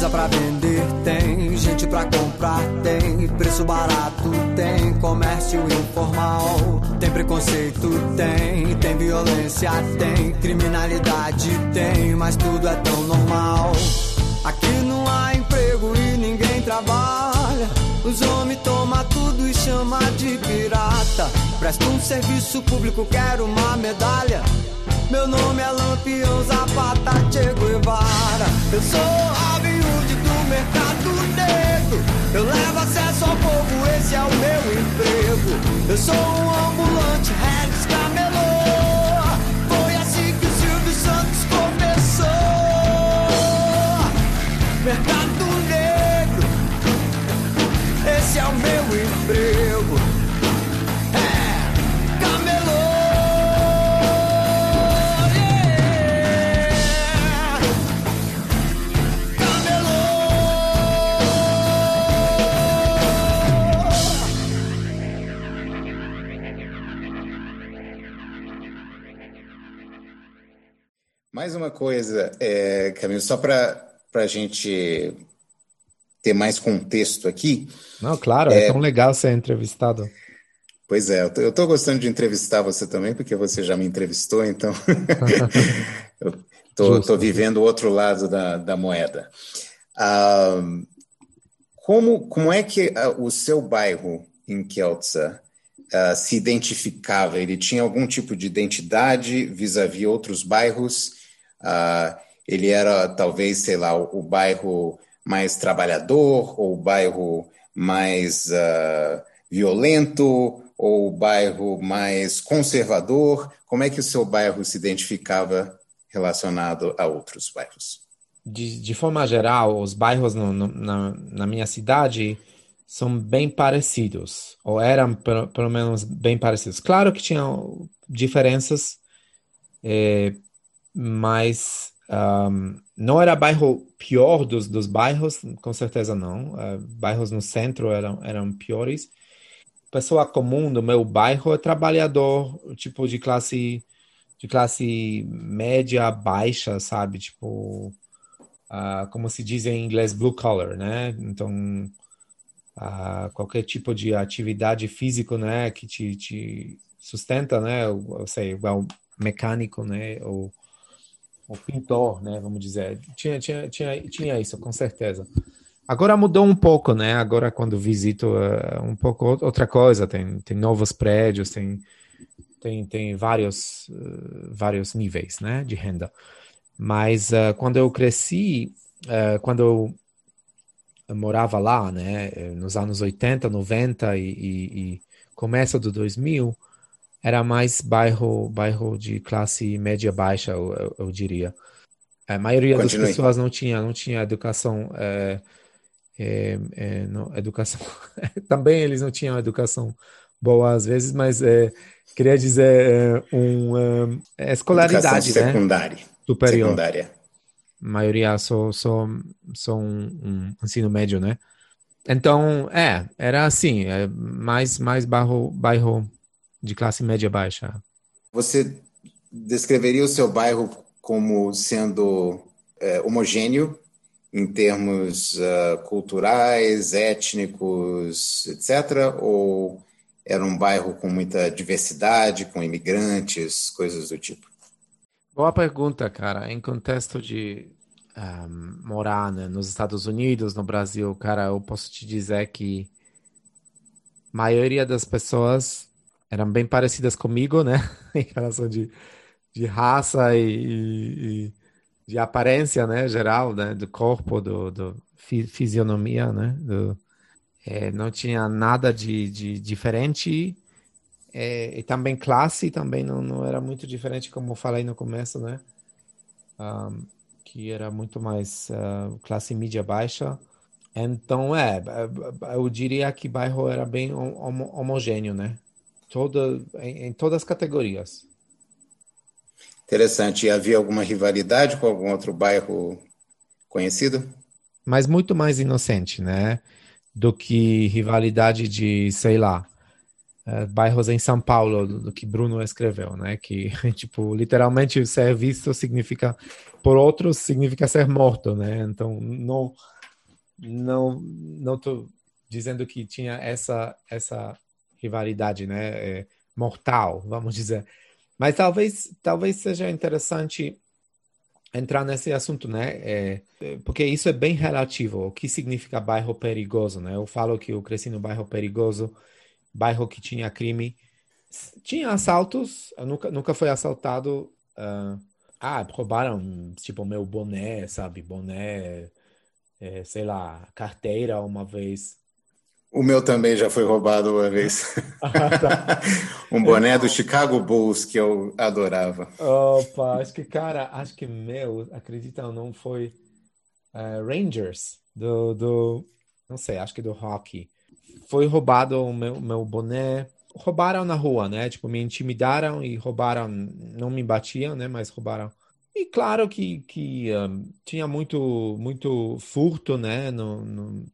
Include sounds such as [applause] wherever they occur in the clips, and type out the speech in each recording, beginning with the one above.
coisa pra vender, tem gente pra comprar, tem preço barato, tem comércio informal, tem preconceito, tem, tem violência, tem criminalidade, tem, mas tudo é tão normal. Aqui não há emprego e ninguém trabalha. Os homens tomam tudo e chama de pirata. Presta um serviço público, quero uma medalha. Meu nome é Lampião Zapata Che Guevara. Eu sou Hood do mercado negro. Eu levo acesso ao povo, esse é o meu emprego. Eu sou um ambulante, Regis Camelô. Foi assim que o Silvio Santos começou. Mercado negro, esse é o meu emprego. Mais uma coisa, é, Camilo, só para a gente ter mais contexto aqui. Não, claro, é, tão legal ser entrevistado. Pois é, eu tô, eu tô gostando de entrevistar você também, porque você já me entrevistou, então [laughs] eu tô, Justo. tô vivendo o outro lado da, da moeda. Ah, como, como é que ah, o seu bairro em Kielce ah, se identificava? Ele tinha algum tipo de identidade vis-à-vis outros bairros? Ah, ele era talvez, sei lá, o, o bairro mais trabalhador ou o bairro mais ah, violento ou o bairro mais conservador? Como é que o seu bairro se identificava relacionado a outros bairros? De, de forma geral, os bairros no, no, na, na minha cidade são bem parecidos, ou eram pelo, pelo menos bem parecidos. Claro que tinham diferenças, eh, mas um, não era bairro pior dos, dos bairros, com certeza não. Uh, bairros no centro eram, eram piores. Pessoa comum do meu bairro é trabalhador, tipo de classe de classe média baixa, sabe? Tipo, uh, como se diz em inglês, blue collar, né? Então, uh, qualquer tipo de atividade física, né, que te, te sustenta, né? Eu, eu sei, igual mecânico, né? Ou, ou pintor, né? Vamos dizer. Tinha, tinha, tinha, tinha isso, com certeza. Agora mudou um pouco, né? Agora quando visito uh, um pouco outra coisa, tem, tem novos prédios, tem tem, tem vários, uh, vários níveis né, de renda. Mas uh, quando eu cresci, quando eu, eu morava lá, né, nos anos 80, 90 e, e, e começo do 2000, era mais bairro, bairro de classe média baixa, eu, eu, diria. A maioria Continue. das pessoas não tinha, não tinha educação. É, é, é, não, educação. [laughs] Também eles não tinham educação boa às vezes, mas é, queria dizer é, um, é, escolaridade, Educação né? secundária. Superior. Secundária. A maioria só, só, só um, um ensino médio, né? Então, é, era assim, é, mais, mais bairro, bairro de classe média baixa. Você descreveria o seu bairro como sendo é, homogêneo em termos uh, culturais, étnicos, etc., ou era um bairro com muita diversidade, com imigrantes, coisas do tipo? Boa pergunta, cara. Em contexto de um, morar né, nos Estados Unidos, no Brasil, cara, eu posso te dizer que a maioria das pessoas eram bem parecidas comigo, né? [laughs] em relação de, de raça e, e, e, de aparência, né? Geral, né? Do corpo, do, do fisionomia, né? Do, é, não tinha nada de, de diferente é, e também classe também não, não era muito diferente como falei no começo né um, que era muito mais uh, classe mídia baixa então é eu diria que bairro era bem hom homogêneo né toda em, em todas as categorias interessante e havia alguma rivalidade com algum outro bairro conhecido mas muito mais inocente né do que rivalidade de, sei lá, uh, bairros em São Paulo do, do, que Bruno escreveu, né? Que [laughs] tipo literalmente ser visto significa por outros significa ser morto, né? Então não não não tô dizendo que tinha essa essa rivalidade, né? É, mortal, vamos dizer. Mas talvez talvez seja interessante entrar nesse assunto, né? É, porque isso é bem relativo. O que significa bairro perigoso, né? Eu falo que eu cresci no bairro perigoso, bairro que tinha crime, tinha assaltos. Eu nunca nunca foi assaltado. Uh, ah, roubaram tipo meu boné, sabe? Boné, é, sei lá, carteira uma vez. O meu também já foi roubado uma vez. [laughs] Ah, tá. [laughs] um boné do Chicago Bulls que eu adorava. Opa, acho que, cara, acho que meu, acredita ou não, foi uh, Rangers, do, do, não sei, acho que do hockey. Foi roubado o meu, meu boné. Roubaram na rua, né? Tipo, me intimidaram e roubaram, não me batiam, né? Mas roubaram. E claro que, que um, ah, tinha muito, muito furto, né? No, no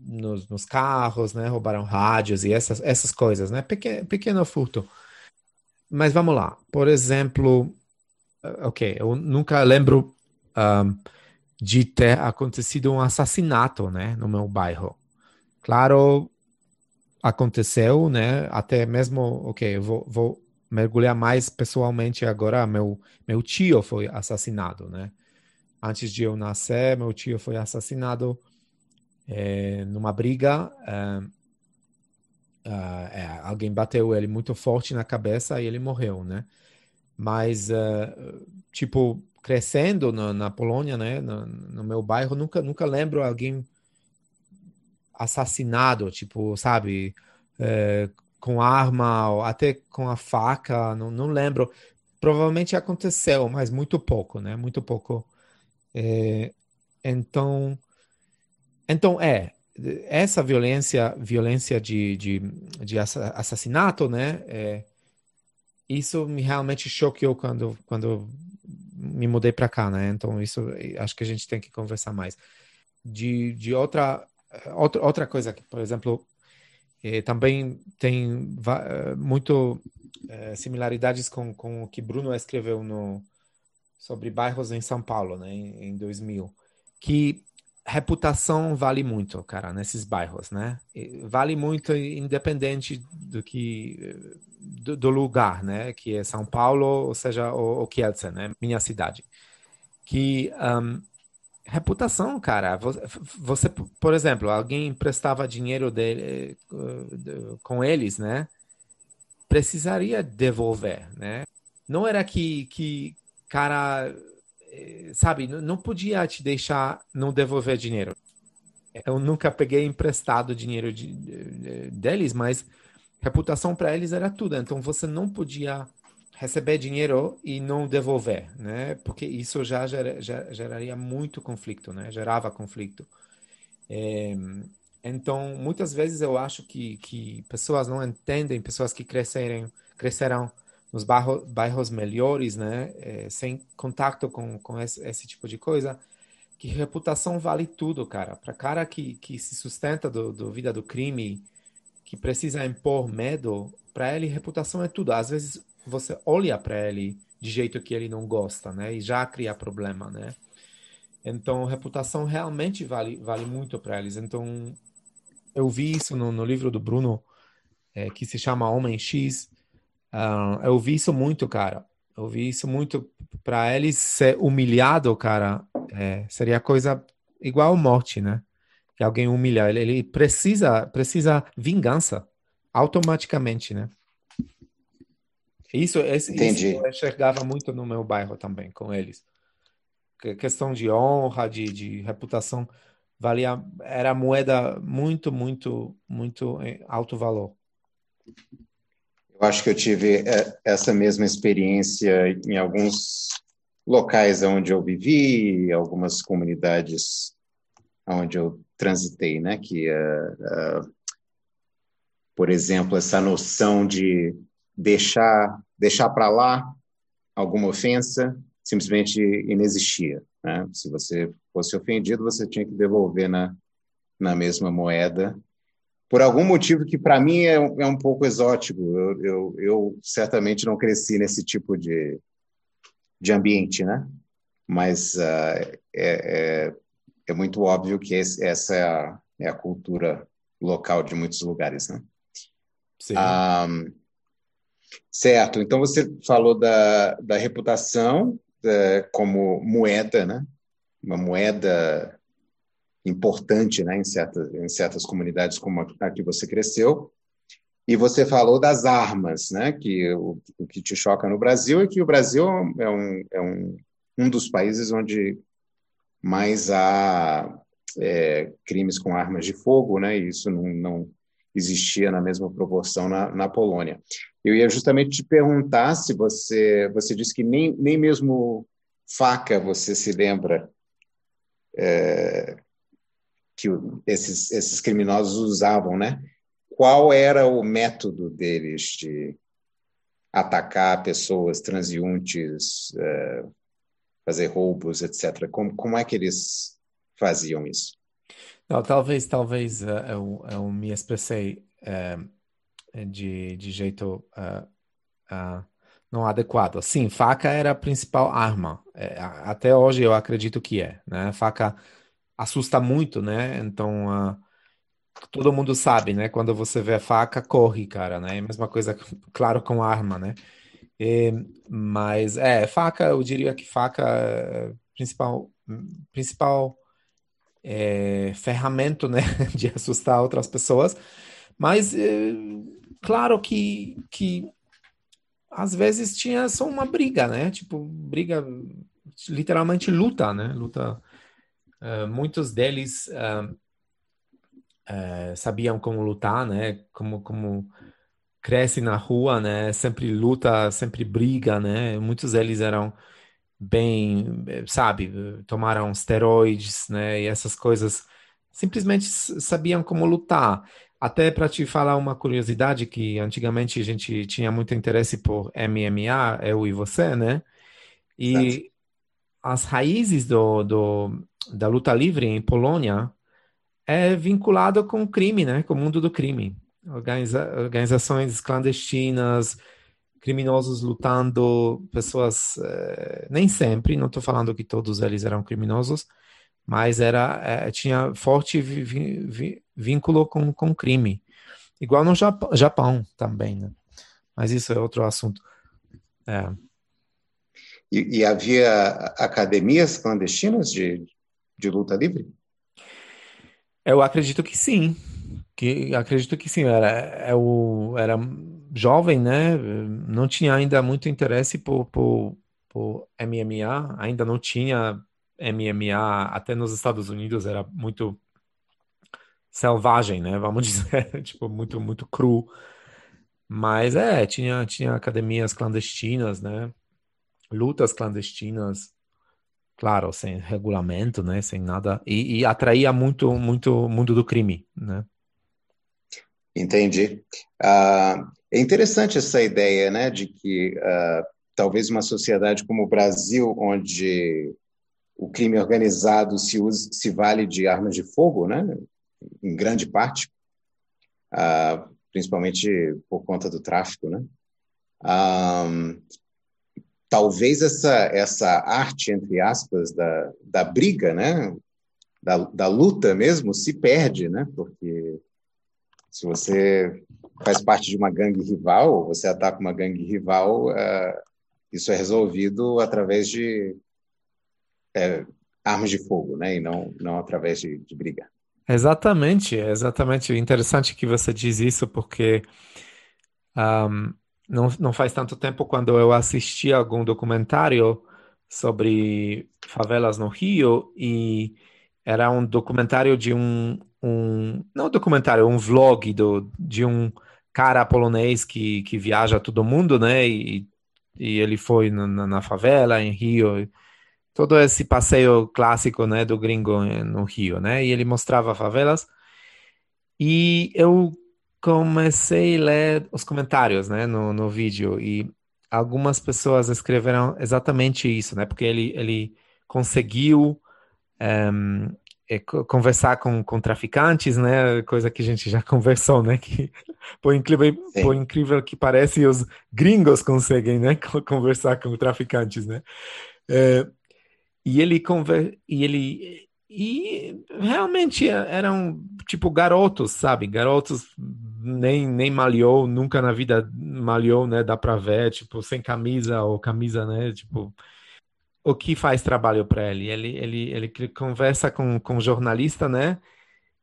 nos, nos, carros, né? Roubaram rádios e essas, essas coisas, né? Pequeno, pequeno furto. Mas vamos lá. Por exemplo, eh, ok, eu nunca lembro um, de ter acontecido um assassinato, né? No meu bairro. Claro, aconteceu, né? Até mesmo, ok, eu vou, vou mergulhar mais pessoalmente agora. Meu, meu tio foi assassinado, né? Antes de eu nascer, meu tio foi assassinado é, numa briga, é, é, alguém bateu ele muito forte na cabeça e ele morreu, né? Mas, é, tipo, crescendo na, na Polônia, né, no, no, meu bairro, nunca, nunca lembro alguém assassinado, tipo, sabe, é, com arma, ou até com a faca, não, não lembro. Provavelmente aconteceu, mas muito pouco, né? Muito pouco. É, então, então, é, essa violência, violência de, de, de assassinato, né? É, isso me realmente choqueou quando, quando me mudei para cá, né? Então, isso acho que a gente tem que conversar mais. De, de outra, outra, outra coisa, que, por exemplo, eh, também tem eh, muito eh, similaridades com, com o que Bruno escreveu no, sobre bairros em São Paulo, né? Em, em 2000. Que reputação vale muito, cara, nesses bairros, né? Vale muito independente do que do, do lugar, né? Que é São Paulo, ou seja, o, o Kielce, né? Minha cidade. Que um, reputação, cara. Você, por exemplo, alguém emprestava dinheiro dele com eles, né? Precisaria devolver, né? Não era que que cara sabe, não podia te deixar não devolver dinheiro. Eu nunca peguei emprestado dinheiro de, de, deles, mas reputação para eles era tudo. Então você não podia receber dinheiro e não devolver, né? Porque isso já, ger, geraria muito conflito, né? Gerava conflito. É, então, muitas vezes eu acho que, que pessoas não entendem, pessoas que crescerem, crescerão nos bairro, bairros melhores, né, é, sem contato com, com esse, esse, tipo de coisa, que reputação vale tudo, cara. Para cara que, que se sustenta do, do vida do crime, que precisa impor medo, para ele reputação é tudo. Às vezes você olha para ele de jeito que ele não gosta, né, e já cria problema, né. Então reputação realmente vale vale muito para eles. Então eu vi isso no, no livro do Bruno, é, que se chama Homem X Uh, eu vi isso muito, cara. Eu vi isso muito. Para eles ser humilhado, cara, é, seria coisa igual morte, né? Que alguém humilha ele, ele precisa, precisa vingança automaticamente, né? Isso, esse, isso eu enxergava muito no meu bairro também com eles. Que questão de honra, de, de reputação, valia, era moeda muito, muito, muito alto valor. Eu acho que eu tive é, essa mesma experiência em alguns locais onde eu vivi, algumas comunidades onde eu transitei, né? Que, uh, uh, por exemplo, essa noção de deixar deixar para lá alguma ofensa simplesmente inexistia. Né? Se você fosse ofendido, você tinha que devolver na, na mesma moeda. Por algum motivo que para mim é, é, um pouco exótico. Eu, eu, eu, certamente não cresci nesse tipo de, de ambiente, né? Mas uh, é, é, é, muito óbvio que esse, essa é a, é a, cultura local de muitos lugares, né? Sim. Um, certo. Então você falou da, da reputação da, é, como moeda, né? Uma moeda importante né, em, certas, em certas comunidades como a que você cresceu. E você falou das armas, né? Que o, o que te choca no Brasil é que o Brasil é um, é um, um dos países onde mais há é, crimes com armas de fogo, né? E isso não, não existia na mesma proporção na, na Polônia. Eu ia justamente te perguntar se você você disse que nem, nem mesmo faca você se lembra é, que esses, esses criminosos usavam, né? Qual era o método deles de atacar pessoas transeuntes, é, fazer roubos, etc. Como, como é que eles faziam isso? Não, talvez, talvez eu, eu me expressei de, de jeito não adequado. Sim, faca era a principal arma. É, até hoje eu acredito que é. Né? Faca assusta muito, né? Então, uh, todo mundo sabe, né? Quando você vê faca, corre, cara, né? É mesma coisa, [laughs] claro, com arma, né? E, mas, é, faca, eu diria que faca é principal, principal é, ferramenta, né? [laughs] De assustar outras pessoas. Mas, é, claro que, que às vezes tinha só uma briga, né? Tipo, briga, literalmente luta, né? Luta Uh, muitos deles uh, uh, sabiam como lutar, né? Como como cresce na rua, né? Sempre luta, sempre briga, né? Muitos deles eram bem, sabe, tomaram esteroides, né? E essas coisas simplesmente sabiam como lutar. Até para te falar uma curiosidade que antigamente a gente tinha muito interesse por MMA, eu e você, né? E certo. as raízes do, do da luta livre em Polônia é vinculado com o crime, né? Com o mundo do crime. Organiza organizações clandestinas, criminosos lutando, pessoas eh, nem sempre, não estou falando que todos eles eram criminosos, mas era eh, tinha forte vi, vi, vínculo com com crime, igual no Japão, Japão também, né? Mas isso é outro assunto. É. E, e, havia academias clandestinas de, de luta livre? Eu acredito que sim. Que acredito que sim. Era, eu era jovem, né? Não tinha ainda muito interesse por, por, por MMA. Ainda não tinha MMA. Até nos Estados Unidos era muito selvagem, né? Vamos [laughs] dizer, tipo muito muito cru. Mas é, tinha tinha academias clandestinas, né? Lutas clandestinas claro, sem regulamento, né, sem nada, e, e atraía muito, muito mundo do crime, né? Entendi. Uh, é interessante essa ideia, né, de que uh, talvez uma sociedade como o Brasil, onde o crime organizado se, usa, se vale de armas de fogo, né, em grande parte, uh, principalmente por conta do tráfico, né, talvez essa, essa arte, entre aspas, da, da briga, né? Da, da luta mesmo, se perde, né? Porque se você faz parte de uma gangue rival, você ataca uma gangue rival, uh, isso é resolvido através de é, armas de fogo, né? E não, não através de, de briga. Exatamente, exatamente. Interessante que você diz isso, porque um, não, não faz tanto tempo quando eu assisti algum documentário sobre favelas no Rio e era um documentário de um, um não documentário, um vlog do, de um cara polonês que, que viaja todo mundo, né? E, e ele foi na, na favela em Rio, todo esse passeio clássico, né, do gringo no Rio, né? E ele mostrava favelas. E eu comecei a ler os comentários, né, no, no vídeo e algumas pessoas escreveram exatamente isso, né, porque ele, ele conseguiu um, é, conversar com, com traficantes, né? Coisa que a gente já [laughs] conversou, né? Que por incrível, por incrível que pareça, os gringos conseguem, né? Conversar com traficantes, né? É, e ele conver, e ele e realmente eram tipo garotos, sabe? Garotos nem nem malhou, nunca na vida malhou, né? Dá para ver, tipo sem camisa ou camisa, né? Tipo o que faz trabalho para ele. ele. Ele ele conversa com com jornalista, né?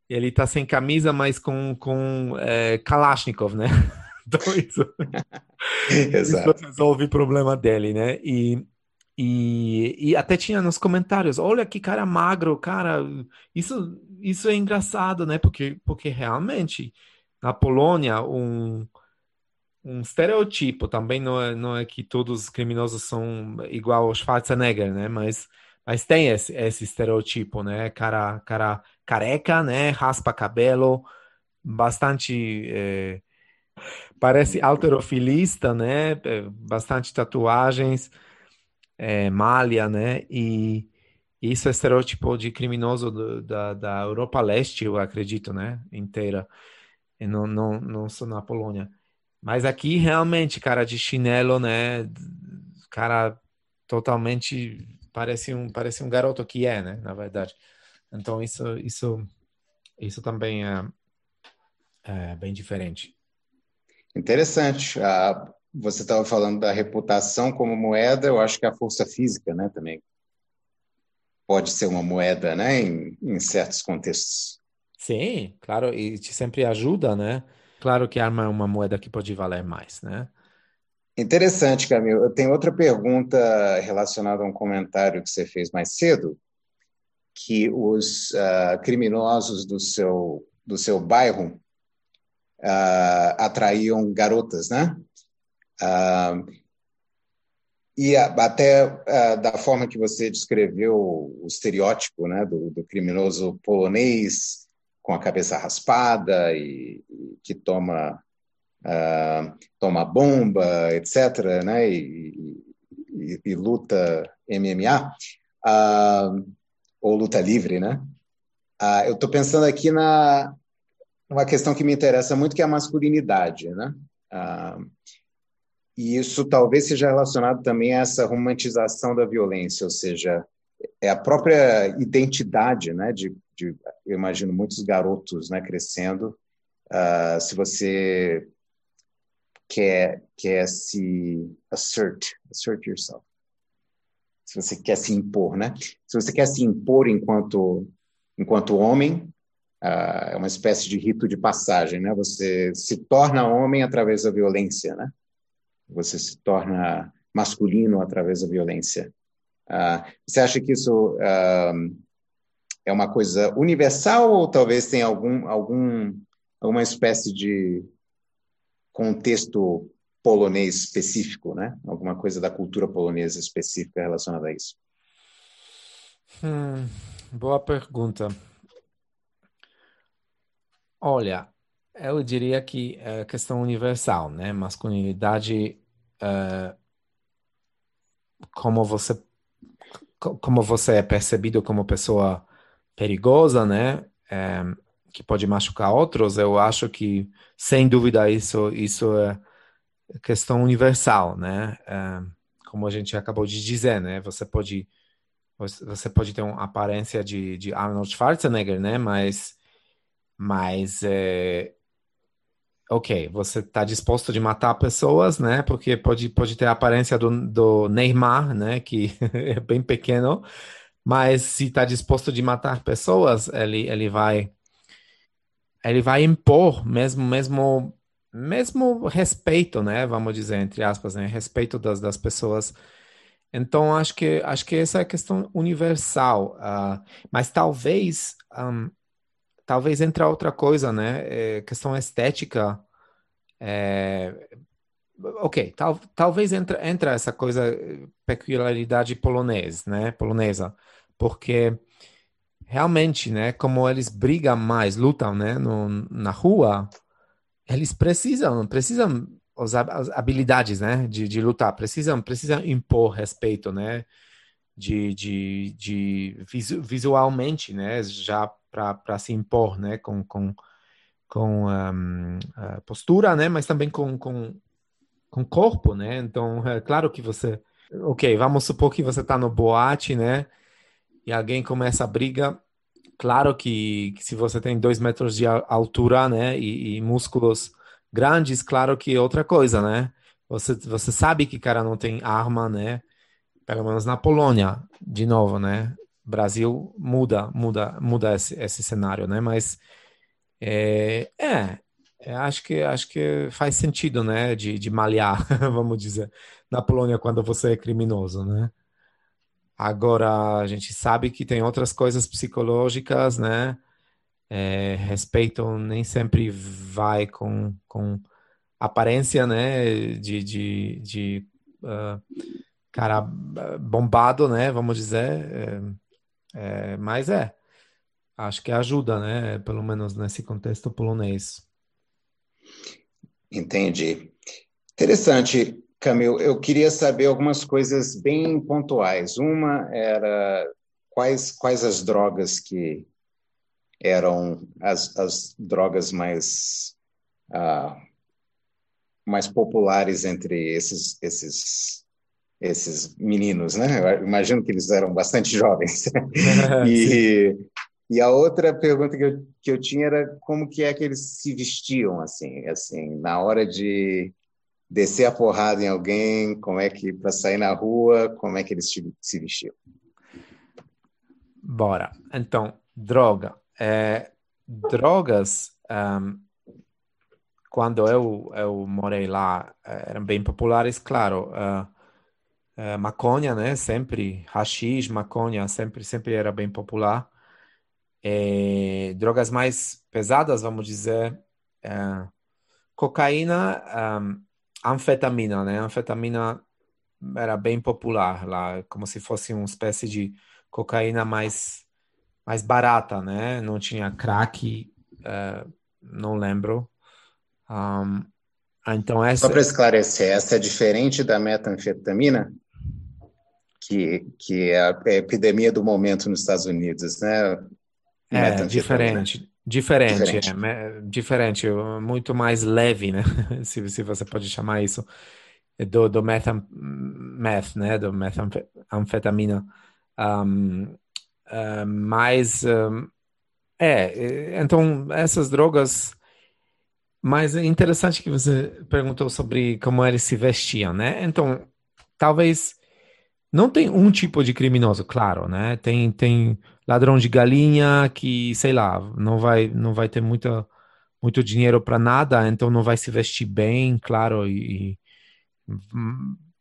Ele tá sem camisa, mas com com é, Kalashnikov, né? [laughs] então isso, [laughs] Exato. isso resolve o problema dele, né? E e, e até tinha nos comentários, olha que cara magro, cara, isso isso é engraçado, né? Porque porque realmente na Polônia um um estereotipo também não é, não é que todos os criminosos são igual ao Schwarzenegger, né? Mas mas tem esse, esse estereotipo, né? Cara cara careca, né? Raspa cabelo, bastante é, parece alterofilista, né? É, bastante tatuagens, é, malha, né? E isso é estereotipo de criminoso do, da, da Europa Leste, eu acredito, né? Inteira. Não, não, não só na Polônia. Mas aqui realmente, cara de chinelo, né? Cara totalmente parece um parece um garoto que é, né? Na verdade. Então isso isso isso também é, é bem diferente. Interessante. Ah, você estava falando da reputação como moeda. Eu acho que a força física, né, também pode ser uma moeda, né, em, em certos contextos. Sim, claro, e te sempre ajuda, né? Claro que arma é uma moeda que pode valer mais, né? Interessante, Camilo. Eu tenho outra pergunta relacionada a um comentário que você fez mais cedo, que os uh, criminosos do seu, do seu bairro uh, atraíam garotas, né? Uh, e até da forma que você descreveu o estereótipo né, do, do criminoso polonês, com a cabeça raspada e, e que toma uh, toma bomba, etc., né, e, e, e luta MMA, uh, ah, ou luta livre, né? Uh, eu estou pensando aqui na uma questão que me interessa muito, que é a masculinidade, né? E isso talvez seja relacionado também a essa romantização da violência, ou seja, é a própria identidade, né, de de, eu imagino muitos garotos né, crescendo. Uh, se você quer, quer se assert, assert yourself. Se você quer se impor, né? Se você quer se impor enquanto, enquanto homem, uh, é uma espécie de rito de passagem, né? Você se torna homem através da violência, né? Você se torna masculino através da violência. Uh, você acha que isso uh, é uma coisa universal ou talvez tenha algum, algum, alguma espécie de contexto polonês específico, né? Alguma coisa da cultura polonesa específica relacionada a isso? Hum, boa pergunta. Olha, eu diria que é questão universal, né? Masculinidade, é, como você como você é percebido como pessoa perigosa, né? É, que pode machucar outros, eu acho que, sem dúvida, isso, isso é questão universal, né? É, como a gente acabou de dizer, né? Você pode, você pode ter uma aparência de, de Arnold Schwarzenegger, né? Mas, mas é, ok, você está disposto de matar pessoas, né? Porque pode, pode ter a aparência do, do Neymar, né? Que [laughs] é bem pequeno, mas se está disposto de matar pessoas, ele, ele vai ele vai impor mesmo mesmo mesmo respeito, né? Vamos dizer entre aspas, né? Respeito das, das pessoas. Então acho que acho que essa é a questão universal, uh, mas talvez um, talvez entre outra coisa, né? É, questão estética. É, ok, tal, talvez entre, entre essa coisa peculiaridade polonesa, né? Polonesa porque realmente, né, como eles brigam mais, lutam, né, no, na rua, eles precisam, precisam as habilidades, né, de, de lutar, precisam, precisam impor respeito, né, de, de, de visualmente, né, já para se impor, né, com, com, com um, postura, né, mas também com, com, com corpo, né, então é claro que você, ok, vamos supor que você está no boate, né, e alguém começa a briga, claro que, que se você tem dois metros de altura, né, e, e músculos grandes, claro que é outra coisa, né, você, você sabe que cara não tem arma, né, pelo menos na Polônia, de novo, né? Brasil muda, muda, muda esse, esse cenário, né? Mas é, é, é, acho que acho que faz sentido, né? De, de malhar, [laughs] vamos dizer, na Polônia quando você é criminoso, né? Agora a gente sabe que tem outras coisas psicológicas, né? É, respeito nem sempre vai com, com aparência, né? De, de, de uh, cara bombado, né? Vamos dizer. É, é, mas é, acho que ajuda, né? Pelo menos nesse contexto polonês. Entendi. Interessante, Camil. Eu queria saber algumas coisas bem pontuais. Uma era quais, quais as drogas que eram as, as drogas mais, uh, mais populares entre esses, esses esses meninos, né? Eu imagino que eles eram bastante [laughs] jovens. [laughs] e, e a outra pergunta que eu, que eu tinha era como que é que eles se vestiam, assim, assim, na hora de descer a porrada em alguém, como é que, para sair na rua, como é que eles se vestiam? Bora. Então, droga. É, drogas, um, quando eu, eu morei lá, eram bem populares, claro. Uh, é, maconha, né? Sempre, hashish, maconha, sempre, sempre era bem popular. É, drogas mais pesadas, vamos dizer, é, cocaína, um, anfetamina, né? Anfetamina era bem popular lá, como se fosse uma espécie de cocaína mais mais barata, né? Não tinha crack, uh, não lembro. Um, então essa... Só para esclarecer, essa é diferente da metanfetamina? Que, que é a epidemia do momento nos Estados Unidos, né? É, diferente, diferente, diferente. É, diferente, muito mais leve, né? [laughs] se, se você pode chamar isso, do, do meth, meth né? Do metanfetamina. Um, uh, mas, um, é, então, essas drogas... Mas é interessante que você perguntou sobre como eles se vestiam, né? Então, talvez não tem um tipo de criminoso, claro, né? Tem, tem ladrão de galinha que, sei lá, não vai, não vai ter muita, muito dinheiro para nada, então não vai se vestir bem, claro, e, e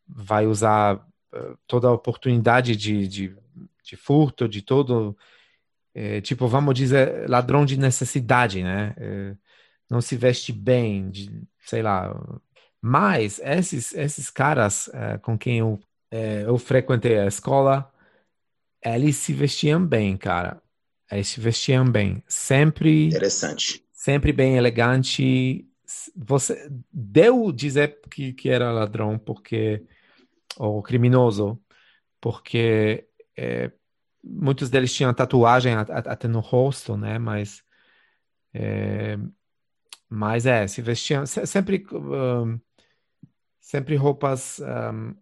vai usar eh, toda a oportunidade de, de, de furto, de todo. É, tipo, vamos dizer, ladrão de necessidade, né? É, não se veste bem, de, sei lá. Mas esses, esses caras é, com quem eu eu frequentei a escola, eles se vestiam bem, cara. Eles se vestiam bem. Sempre. Interessante. Sempre bem elegante. Você deu dizer que, que era ladrão porque. ou criminoso, porque é, muitos deles tinham tatuagem até no rosto, né? Mas. É, mas é, se vestiam sempre. Um, sempre roupas um,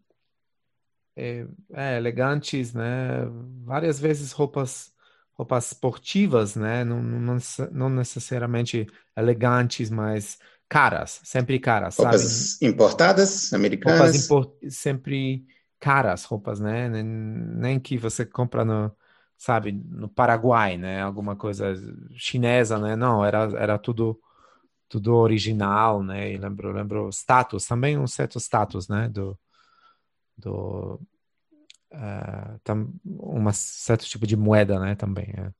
é, é, elegantes, né? Várias vezes roupas roupas esportivas, né? Não, não, não necessariamente elegantes, mas caras, sempre caras, roupas sabe? importadas, americanas. Roupas import... sempre caras, roupas, né? Nem que você compra no, sabe, no Paraguai, né? Alguma coisa chinesa, né? Não, era, era tudo tudo original, né? E lembro, lembro status, também um certo status, né? Do, do uh, tam, um certo tipo de moeda, né, também. É,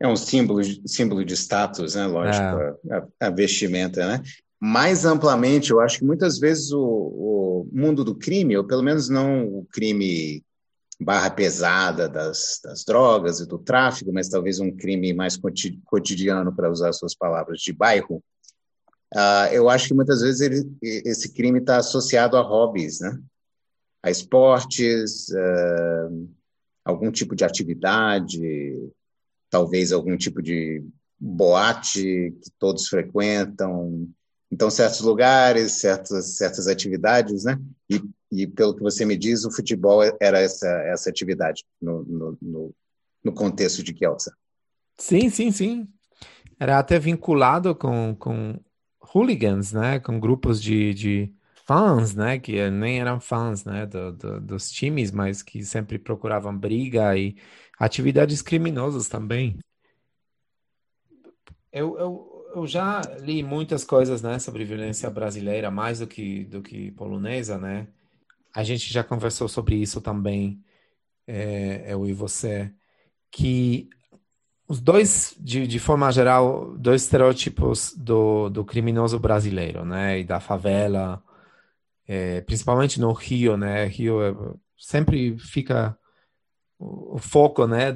é um símbolo, símbolo de status, né, lógico, é. a, a, vestimenta, né? Mais amplamente, eu acho que muitas vezes o, o mundo do crime, ou pelo menos não o crime barra pesada das, das drogas e do tráfico, mas talvez um crime mais cotidiano, para usar suas palavras, de bairro, uh, eu acho que muitas vezes ele, esse crime está associado a hobbies, né? A esportes, uh, algum tipo de atividade, talvez algum tipo de boate que todos frequentam. Então, certos lugares, certas, certas atividades, né? E, e pelo que você me diz, o futebol era essa, essa atividade no, no, no, no contexto de Kielce. Sim, sim, sim. Era até vinculado com, com hooligans, né? Com grupos de, de fãs, né? Que nem eram fãs, né? Do, do, dos times, mas que sempre procuravam briga e atividades criminosas também. Eu, eu, eu já li muitas coisas, né? Sobre violência brasileira, mais do que, do que polonesa, né? A gente já conversou sobre isso também, é, eu e você, que os dois, de, de forma geral, dois estereótipos do, do criminoso brasileiro, né? E da favela, é, principalmente no Rio, né? Rio é, sempre fica o, foco, né?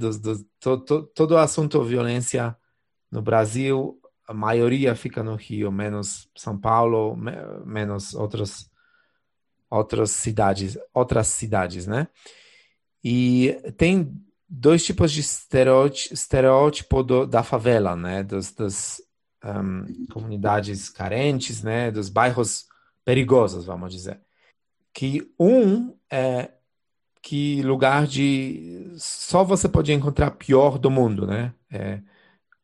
To, to, todo o assunto violência no Brasil, a maioria fica no Rio, menos São Paulo, menos outros, outras cidades, outras cidades, né? E tem dois tipos de estereótipo, do, da favela, né? Das um, comunidades carentes, né? Dos bairros perigosos, vamos dizer. Que um é que lugar de só você pode encontrar pior do mundo, né? É,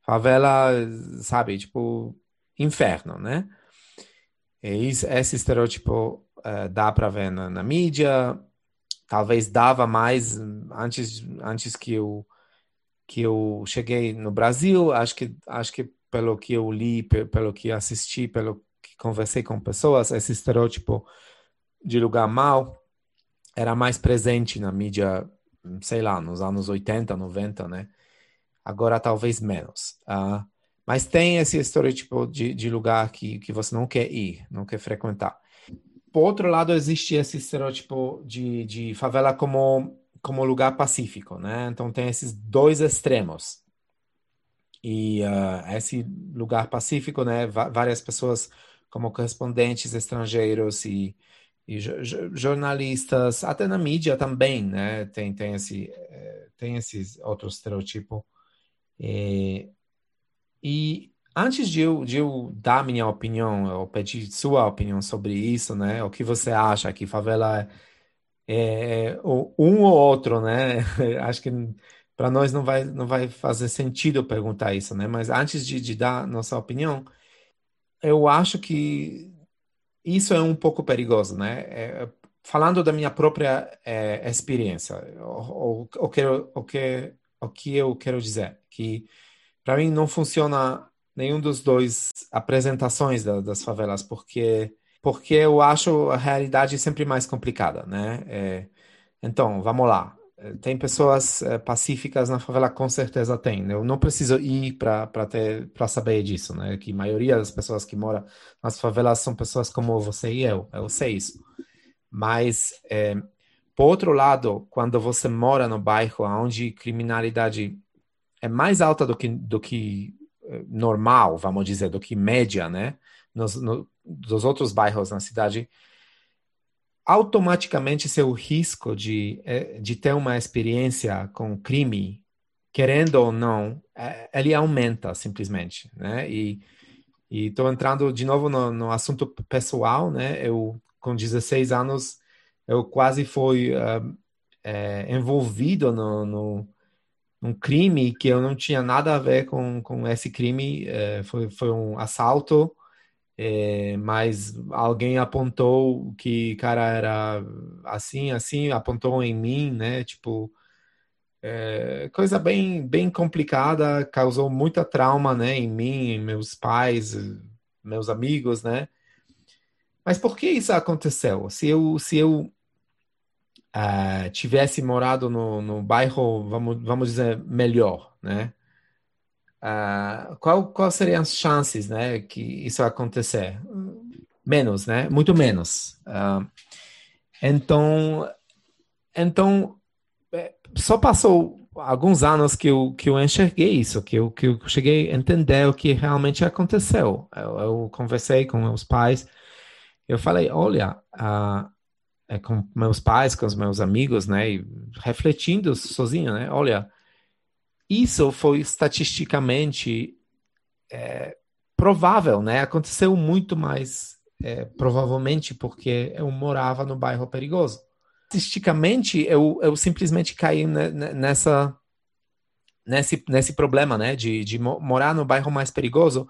favela, sabe, tipo inferno, né? E esse estereótipo uh, dá para ver na, na mídia, talvez dava mais antes antes que eu que eu cheguei no Brasil acho que acho que pelo que eu li pelo que assisti pelo que conversei com pessoas esse estereótipo de lugar mal era mais presente na mídia sei lá nos anos 80 90 né agora talvez menos uh, mas tem esse estereótipo de, de lugar que, que você não quer ir não quer frequentar por outro lado, existe esse estereótipo de, de favela como, como lugar pacífico, né? Então tem esses dois extremos. E uh, esse lugar pacífico, né? várias pessoas como correspondentes estrangeiros e, e jornalistas, até na mídia também, né? Tem, tem, esse, eh, tem esse outro estereotipo. E, e Antes de eu, de eu dar minha opinião, ou pedir sua opinião sobre isso, né? O que você acha que favela é, é um ou outro, né? [laughs] Acho que para nós não vai, não vai fazer sentido perguntar isso, né? Mas antes de, de dar nossa opinião, eu acho que isso é um pouco perigoso, né? É, falando da minha própria é, experiência, o, que, o, que, o que eu quero dizer, que para mim não funciona nenhum dos dois apresentações da, das favelas, porque porque eu acho a realidade sempre mais complicada, né? É, então, vamos lá. Tem pessoas é, pacíficas na favela, com certeza tem. Eu não preciso ir para saber disso, né? Que a maioria das pessoas que moram nas favelas são pessoas como você e eu. Eu sei isso. Mas é, por outro lado, quando você mora no bairro onde criminalidade é mais alta do que do que normal, vamos dizer, do que média, né? Nos, no, dos outros bairros na cidade, automaticamente seu risco de, é, de ter uma experiência com crime, querendo ou não, é, ele aumenta simplesmente, né? E estou entrando de novo no, no, assunto pessoal, né? Eu, com 16 anos, eu quase fui uh, é, envolvido no, no um crime que eu não tinha nada a ver com, com esse crime, foi, foi um assalto, é, mas alguém apontou que cara era assim, assim, apontou em mim, né? Tipo, é, coisa bem, bem complicada, causou muita trauma, né? Em mim, em meus pais, meus amigos, né? Mas por que isso aconteceu? Se eu, se eu uh, tivesse morado no, no bairro, vamos, vamos dizer, melhor, né? Uh, qual, qual seriam as chances, né, que isso acontecer? Menos, né? Muito menos. Uh, então, então, é, só passou alguns anos que eu, que eu enxerguei isso, que eu, que eu cheguei a entender o que realmente aconteceu. Eu, eu conversei com meus pais, eu falei, olha, uh, é, com meus pais, com os meus amigos, né, refletindo sozinho, né, olha, isso foi estatisticamente é, provável, né, aconteceu muito mais é, provavelmente porque eu morava no bairro perigoso. Estatisticamente, eu, eu simplesmente caí nessa nesse, nesse problema, né, de, de morar no bairro mais perigoso,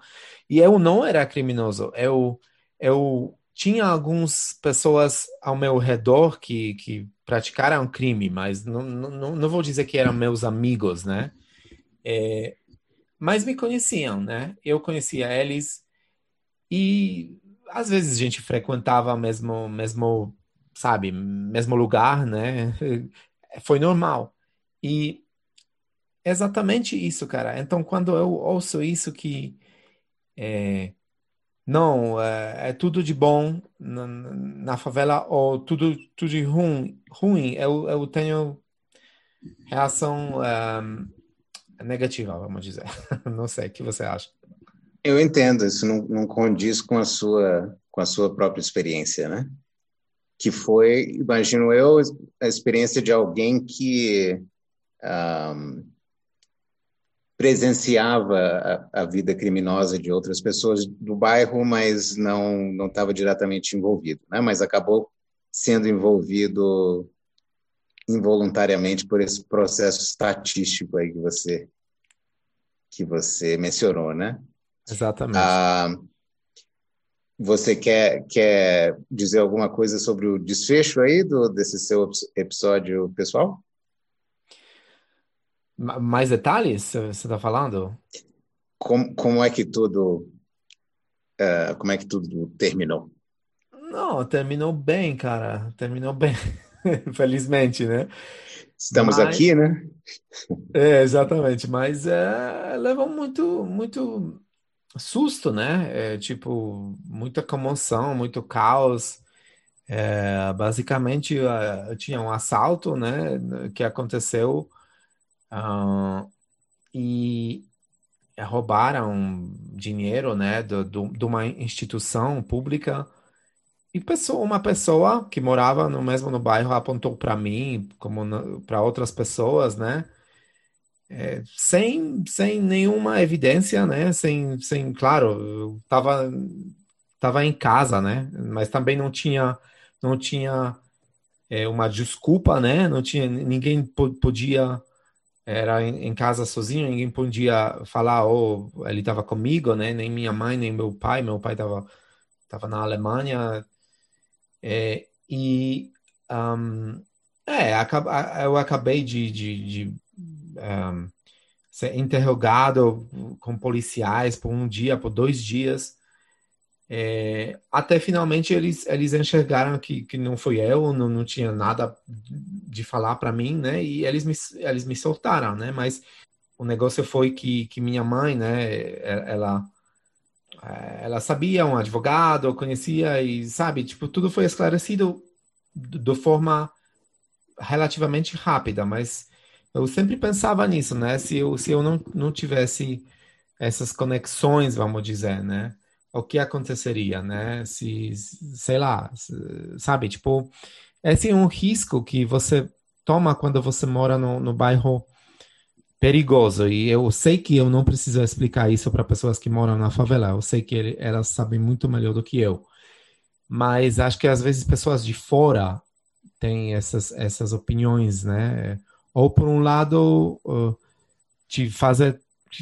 e eu não era criminoso, eu, eu tinha algumas pessoas ao meu redor que, que praticaram crime, mas não, não, não vou dizer que eram meus amigos, né, é, mas me conheciam, né, eu conhecia eles, e às vezes a gente frequentava mesmo, mesmo, sabe, mesmo lugar, né, [laughs] foi normal, e exatamente isso, cara. Então, quando eu ouço isso que é, não, é, é, tudo de bom na, na, favela ou tudo, tudo de ruim, ruim eu, eu tenho reação um, negativa, vamos dizer. [laughs] Não sei, o que você acha? Eu entendo, isso não, não condiz com a sua com a sua própria experiência, né? Que foi, imagino eu, a experiência de alguém que um, presenciava a, a, vida criminosa de outras pessoas do bairro, mas não não estava diretamente envolvido, né? Mas acabou sendo envolvido involuntariamente por esse processo estatístico aí que você que você mencionou, né? Exatamente. Ah, você quer, quer dizer alguma coisa sobre o desfecho aí do, desse seu episódio pessoal? Mais detalhes você está falando? Como, como é que tudo uh, como é que tudo terminou? Não, terminou bem, cara. Terminou bem, [laughs] felizmente, né? Estamos Mas, aqui, né? É, exatamente. Mas é, levou muito, muito susto, né? É, tipo, muita comoção, muito caos. É, basicamente, uh, tinha um assalto, né? Que aconteceu Uh, e roubaram dinheiro, né, do, do, de uma instituição pública e pessoa, uma pessoa que morava no mesmo no bairro apontou para mim, como para outras pessoas, né, é, sem, sem nenhuma evidência, né, sem, sem, claro, eu tava, tava em casa, né, mas também não tinha, não tinha é, uma desculpa, né, não tinha, ninguém podia era em, casa sozinho, ninguém podia falar, oh, ele estava comigo, né? Nem minha mãe, nem meu pai. Meu pai estava tava na Alemanha. É, e um, é, eu acabei de, de, de um, ser interrogado com policiais por um dia, por dois dias. É, até finalmente eles, eles enxergaram que, que não foi eu, não, não tinha nada de falar para mim, né? E eles me, eles me soltaram, né? Mas o negócio foi que, que minha mãe, né? Ela, ela sabia um advogado, conhecia e sabe, tipo, tudo foi esclarecido de forma relativamente rápida, mas eu sempre pensava nisso, né? Se eu, se eu não, não tivesse essas conexões, vamos dizer, né? o que aconteceria, né? Se, sei lá, sabe, tipo, esse é um risco que você toma quando você mora no, no bairro perigoso. E eu sei que eu não preciso explicar isso para pessoas que moram na favela. Eu sei que ele, elas sabem muito melhor do que eu. Mas acho que às vezes pessoas de fora têm essas, essas opiniões, né? Ou por um lado, te fazer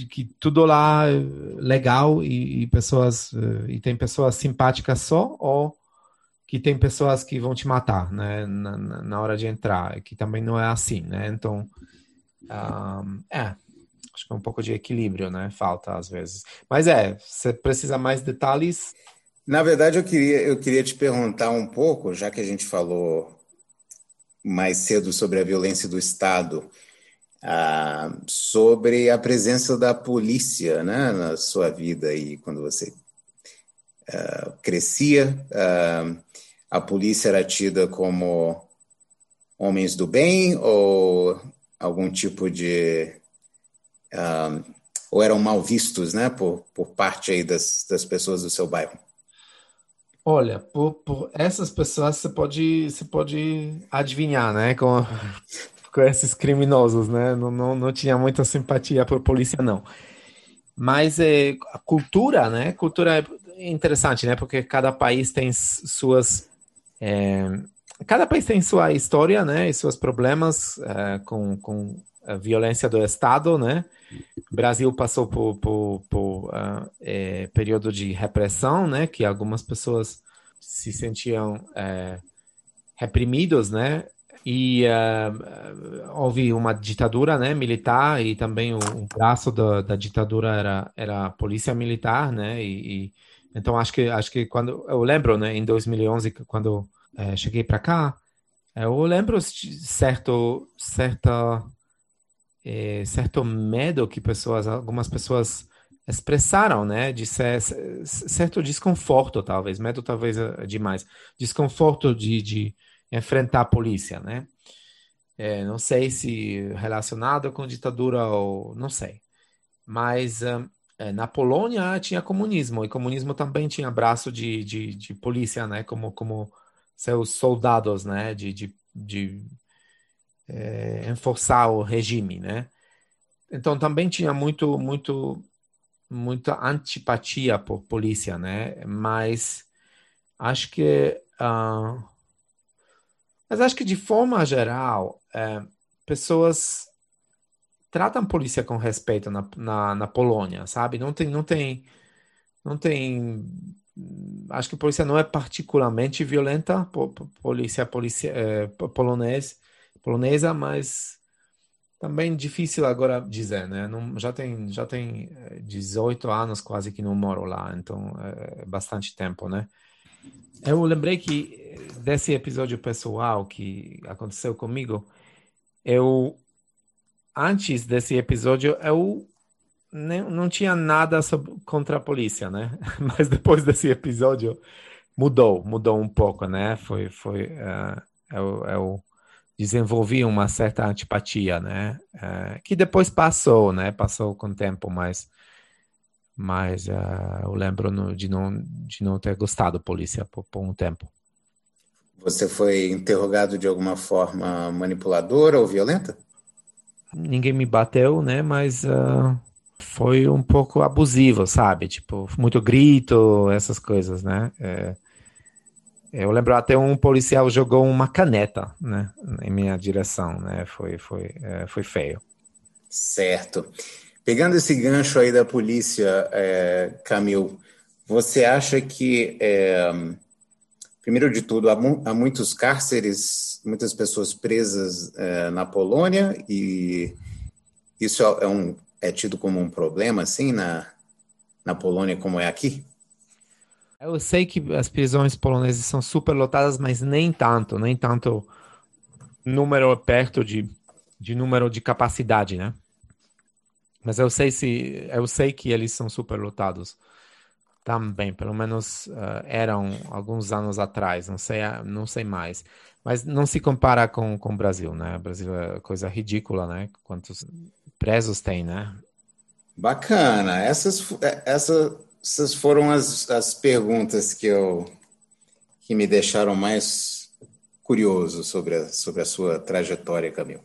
que tudo lá é legal e, e pessoas e tem pessoas simpáticas só ou que tem pessoas que vão te matar, né, na, na hora de entrar, que também não é assim, né? Então, um, é, acho que é um pouco de equilíbrio, né? Falta às vezes. Mas é, você precisa mais detalhes? Na verdade, eu queria eu queria te perguntar um pouco, já que a gente falou mais cedo sobre a violência do Estado ah, sobre a presença da polícia né, na sua vida aí quando você ah, crescia. Ah, a polícia era tida como homens do bem ou algum tipo de ou eram mal vistos, né, por, por parte aí das, das pessoas do seu bairro? Olha, por, por essas pessoas você pode, você pode adivinhar, né? Com, [laughs] com esses criminosos, né? Não, não, não tinha muita simpatia por polícia, não. Mas é, a cultura, né? Cultura é interessante, né? Porque cada país tem suas. É, cada país tem sua história, né? E seus problemas é, com, com a violência do Estado, né? O Brasil passou por, por, por uh, é, período de repressão, né? Que algumas pessoas se sentiam é, reprimidos, né? E uh, houve uma ditadura, né, militar e também o, o braço da, da, ditadura era, era a polícia militar, né? E, e, então acho que acho que quando eu lembro, né, em 2011 quando é, cheguei para cá, eu lembro certo certa é, certo medo que pessoas, algumas pessoas expressaram, né, de ser, certo desconforto, talvez, medo talvez é demais, desconforto de, de enfrentar a polícia, né? É, não sei se relacionado com ditadura ou não sei, mas é, na Polônia tinha comunismo e comunismo também tinha braço de, de, de polícia, né? Como como seus soldados, né? De, de, de é, enforçar o regime, né? Então também tinha muito, muito, muita antipatia por polícia, né? Mas acho que, uh, mas acho que de forma geral, é, pessoas tratam polícia com respeito na, na, na Polônia, sabe? Não tem, não tem, não tem acho que a polícia não é particularmente violenta, polícia, polícia é, polonês, polonesa, mas também difícil agora dizer, né? Não, já tem já tem 18 eh, anos quase que não moro lá, então é bastante tempo, né? Eu lembrei que eh, desse episódio pessoal que aconteceu comigo, eu antes desse episódio eu nem, não tinha nada sobre, contra a polícia, né? [laughs] Mas depois desse episódio mudou, mudou um pouco, né? Foi foi uh, eu, eu desenvolvi uma certa antipatia, né? Uh, que depois passou, né? Passou com o tempo, mas mas uh, eu lembro no, de não de não ter gostado da polícia por, por, um tempo. Você foi interrogado de alguma forma manipuladora ou violenta? Ninguém me bateu, né? Mas uh, foi um pouco abusivo, sabe? Tipo, muito grito, essas coisas, né? É, eu lembro até um policial jogou uma caneta, né, em minha direção, né? Foi, foi, é, foi feio. Certo. Pegando esse gancho aí da polícia, é, Camil, você acha que, é, primeiro de tudo, há, mu há, muitos cárceres, muitas pessoas presas é, na Polônia e isso é, um, é tido como um problema, assim, na, na Polônia como é aqui? Eu sei que as prisões polonesas são super lotadas, mas nem tanto, nem tanto número perto de, de número de capacidade, né? Mas eu sei se eu sei que eles são super lotados também, pelo menos uh, eram alguns anos atrás, não sei, não sei mais. Mas não se compara com, com o Brasil, né? O Brasil é coisa ridícula, né? Quantos presos tem, né? Bacana. Essas, é, essa essas foram as, as perguntas que eu que me deixaram mais curioso sobre a, sobre a sua trajetória, Camil.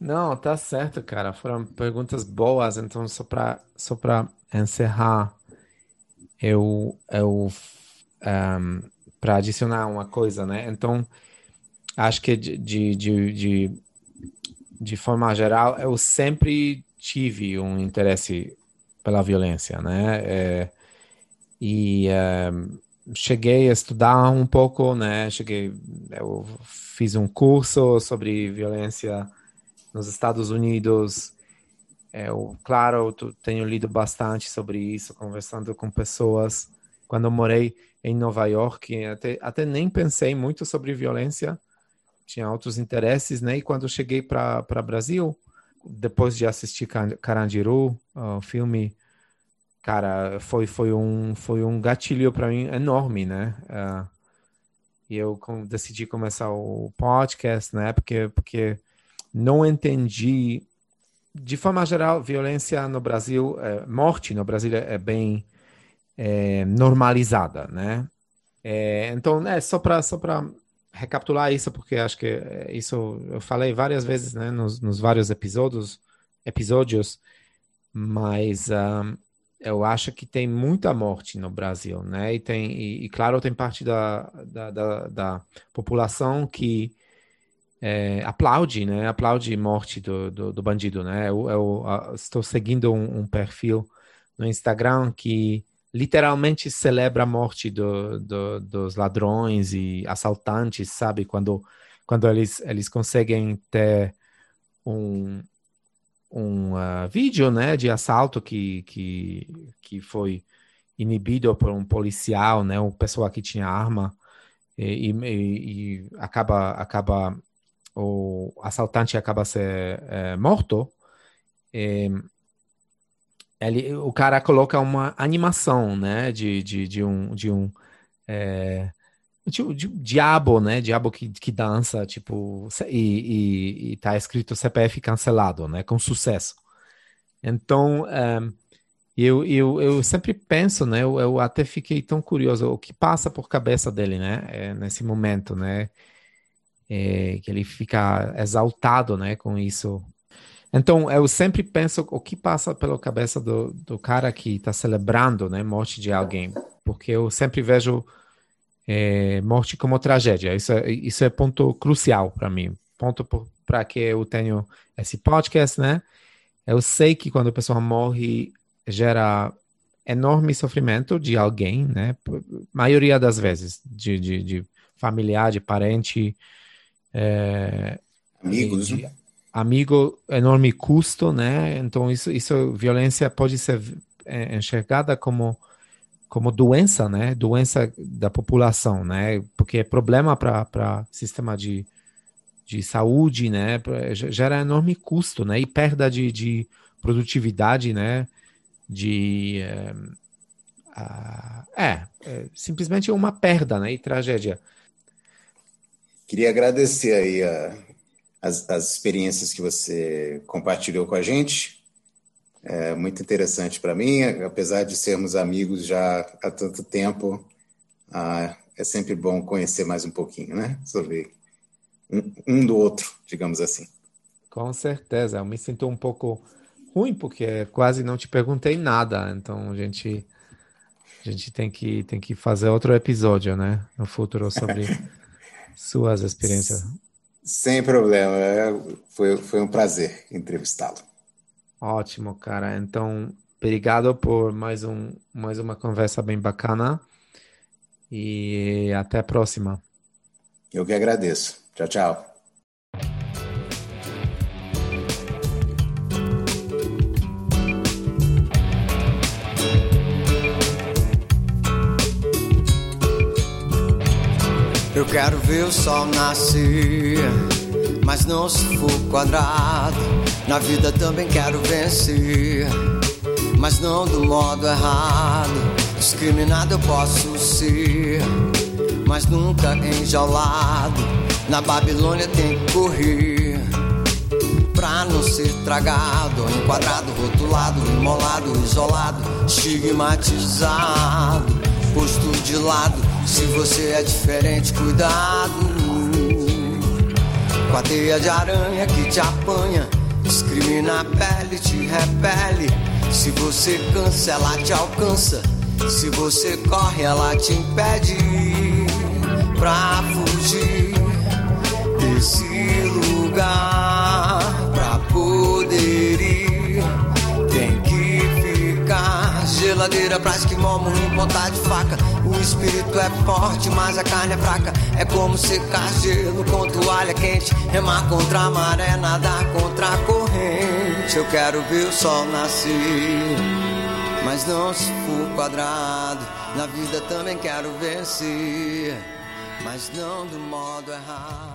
Não, tá certo, cara. Foram perguntas boas. Então, só para só para encerrar, eu eu um, para adicionar uma coisa, né? Então, acho que de, de, de, de, de forma geral, eu sempre tive um interesse pela violência, né? É, e é, cheguei a estudar um pouco, né? Cheguei, eu fiz um curso sobre violência nos Estados Unidos. Eu, claro, eu tenho lido bastante sobre isso, conversando com pessoas. Quando eu morei em Nova York, até, até nem pensei muito sobre violência, tinha outros interesses, né? E quando cheguei para Brasil, depois de assistir Carandiru, o filme, cara, foi, foi, um, foi um gatilho para mim enorme, né? Uh, e eu decidi começar o podcast, né? Porque, porque não entendi, de forma geral, violência no Brasil, é, morte no Brasil é bem é, normalizada, né? É, então, é só para só para recapitular isso, porque acho que é, isso eu falei várias vezes, né, nos, nos vários episódios, episódios, mas um, eu acho que tem muita morte no Brasil, né? E tem e, e claro tem parte da, da, da, da população que é, aplaude, né? Aplaude morte do, do, do bandido, né? Eu, eu, eu estou seguindo um, um, perfil no Instagram que literalmente celebra a morte do, do, dos ladrões e assaltantes, sabe? Quando, quando eles, eles conseguem ter um, um uh, vídeo, né, de assalto que, que, que foi inibido por um policial, né, uma pessoa que tinha arma e, e, e acaba acaba o assaltante acaba ser é, morto. É, ele, o cara coloca uma animação, né, de, de, de um de um é, de, diabo, né, diabo que, que dança, tipo, e, e, e tá escrito CPF cancelado, né, com sucesso. Então, é, eu, eu, eu sempre penso, né, eu, eu até fiquei tão curioso, o que passa por cabeça dele, né, é, nesse momento, né, é, que ele fica exaltado, né, com isso, então, eu sempre penso o que passa pela cabeça do, do cara que está celebrando né, morte de alguém, porque eu sempre vejo é, morte como tragédia. Isso é, isso é ponto crucial para mim. Ponto para que eu tenho esse podcast, né? Eu sei que quando a pessoa morre, gera enorme sofrimento de alguém, né? Maioria das vezes, de, de, de familiar, de parente. É, Amigos, de, né? Amigo enorme custo, né? Então isso, isso violência pode ser é, enxergada como como doença, né? Doença da população, né? Porque é problema para sistema de, de saúde, né? Gera enorme custo, né? E perda de, de produtividade, né? De é, é, é simplesmente uma perda, né? E tragédia. Queria agradecer aí a as, as experiências que você compartilhou com a gente. É muito interessante para mim, apesar de sermos amigos já há tanto tempo, ah, é sempre bom conhecer mais um pouquinho, né? Sobre um, um, do outro, digamos assim. Com certeza, eu me sinto um pouco ruim porque quase não te perguntei nada, então a gente a gente tem que tem que fazer outro episódio, né, no futuro sobre [laughs] suas experiências. Sem problema. É, foi, foi um prazer entrevistá-lo. Ótimo, cara. Então, obrigado por mais, um, mais uma conversa bem bacana. E até a próxima. Eu que agradeço. Tchau, tchau. Eu quero ver o sol nascer, mas não se for quadrado. Na vida também quero vencer, mas não do modo errado. Discriminado eu posso ser, mas nunca enjaulado. Na Babilônia tem que correr pra não ser tragado, enquadrado, rotulado, imolado, isolado, estigmatizado, posto de lado se você é diferente, cuidado. Com a teia de aranha que te apanha, discrimina a pele, te repele. Se você cansa, ela te alcança. Se você corre, ela te impede pra fugir desse lugar. Ficar. Geladeira pra esquimó, em ponta de faca. O espírito é forte, mas a carne é fraca. É como secar gelo com toalha quente. Remar contra a maré, nadar contra a corrente. Eu quero ver o sol nascer, mas não se for quadrado. Na vida também quero vencer, mas não do modo errado.